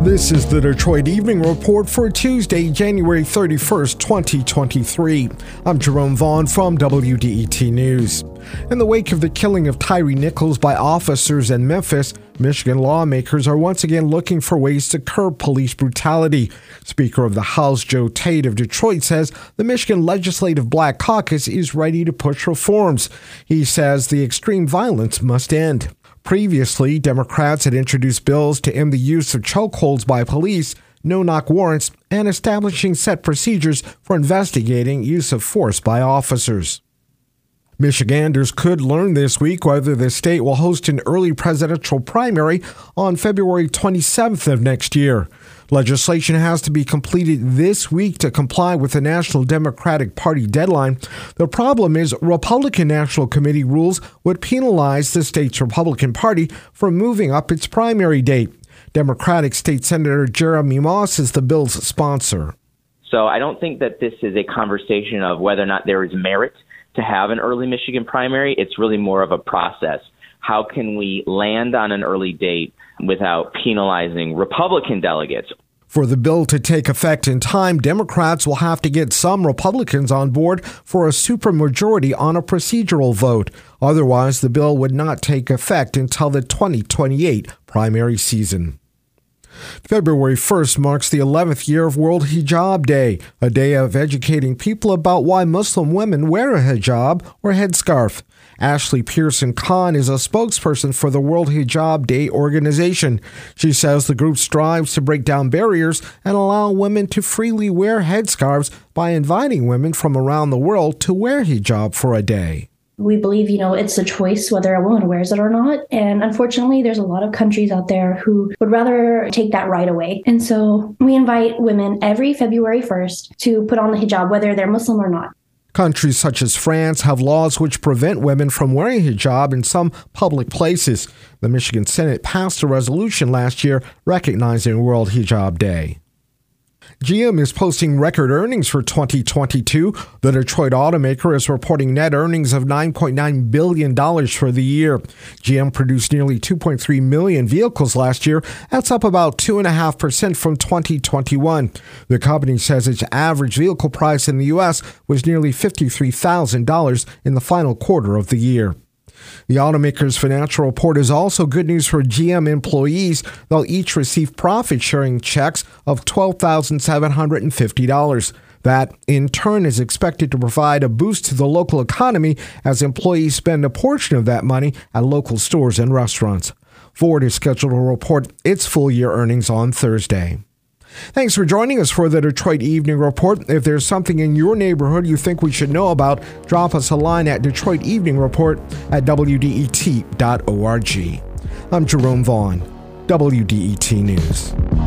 This is the Detroit Evening Report for Tuesday, January 31st, 2023. I'm Jerome Vaughn from WDET News. In the wake of the killing of Tyre Nichols by officers in Memphis, Michigan lawmakers are once again looking for ways to curb police brutality. Speaker of the House Joe Tate of Detroit says the Michigan Legislative Black Caucus is ready to push reforms. He says the extreme violence must end. Previously, Democrats had introduced bills to end the use of chokeholds by police, no knock warrants, and establishing set procedures for investigating use of force by officers. Michiganders could learn this week whether the state will host an early presidential primary on February 27th of next year. Legislation has to be completed this week to comply with the National Democratic Party deadline. The problem is Republican National Committee rules would penalize the state's Republican Party for moving up its primary date. Democratic State Senator Jeremy Moss is the bill's sponsor. So I don't think that this is a conversation of whether or not there is merit to have an early Michigan primary. It's really more of a process. How can we land on an early date without penalizing Republican delegates? For the bill to take effect in time, Democrats will have to get some Republicans on board for a supermajority on a procedural vote. Otherwise, the bill would not take effect until the 2028 primary season. February 1st marks the 11th year of World Hijab Day, a day of educating people about why Muslim women wear a hijab or headscarf. Ashley Pearson Khan is a spokesperson for the World Hijab Day organization. She says the group strives to break down barriers and allow women to freely wear headscarves by inviting women from around the world to wear hijab for a day we believe, you know, it's a choice whether a woman wears it or not. And unfortunately, there's a lot of countries out there who would rather take that right away. And so we invite women every February 1st to put on the hijab, whether they're Muslim or not. Countries such as France have laws which prevent women from wearing hijab in some public places. The Michigan Senate passed a resolution last year recognizing World Hijab Day. GM is posting record earnings for 2022. The Detroit automaker is reporting net earnings of $9.9 billion for the year. GM produced nearly 2.3 million vehicles last year. That's up about 2.5% from 2021. The company says its average vehicle price in the U.S. was nearly $53,000 in the final quarter of the year. The automaker's financial report is also good news for GM employees. They'll each receive profit sharing checks of $12,750. That, in turn, is expected to provide a boost to the local economy as employees spend a portion of that money at local stores and restaurants. Ford is scheduled to report its full year earnings on Thursday. Thanks for joining us for the Detroit Evening Report. If there's something in your neighborhood you think we should know about, drop us a line at Detroit Evening Report at WDET.org. I'm Jerome Vaughn, WDET News.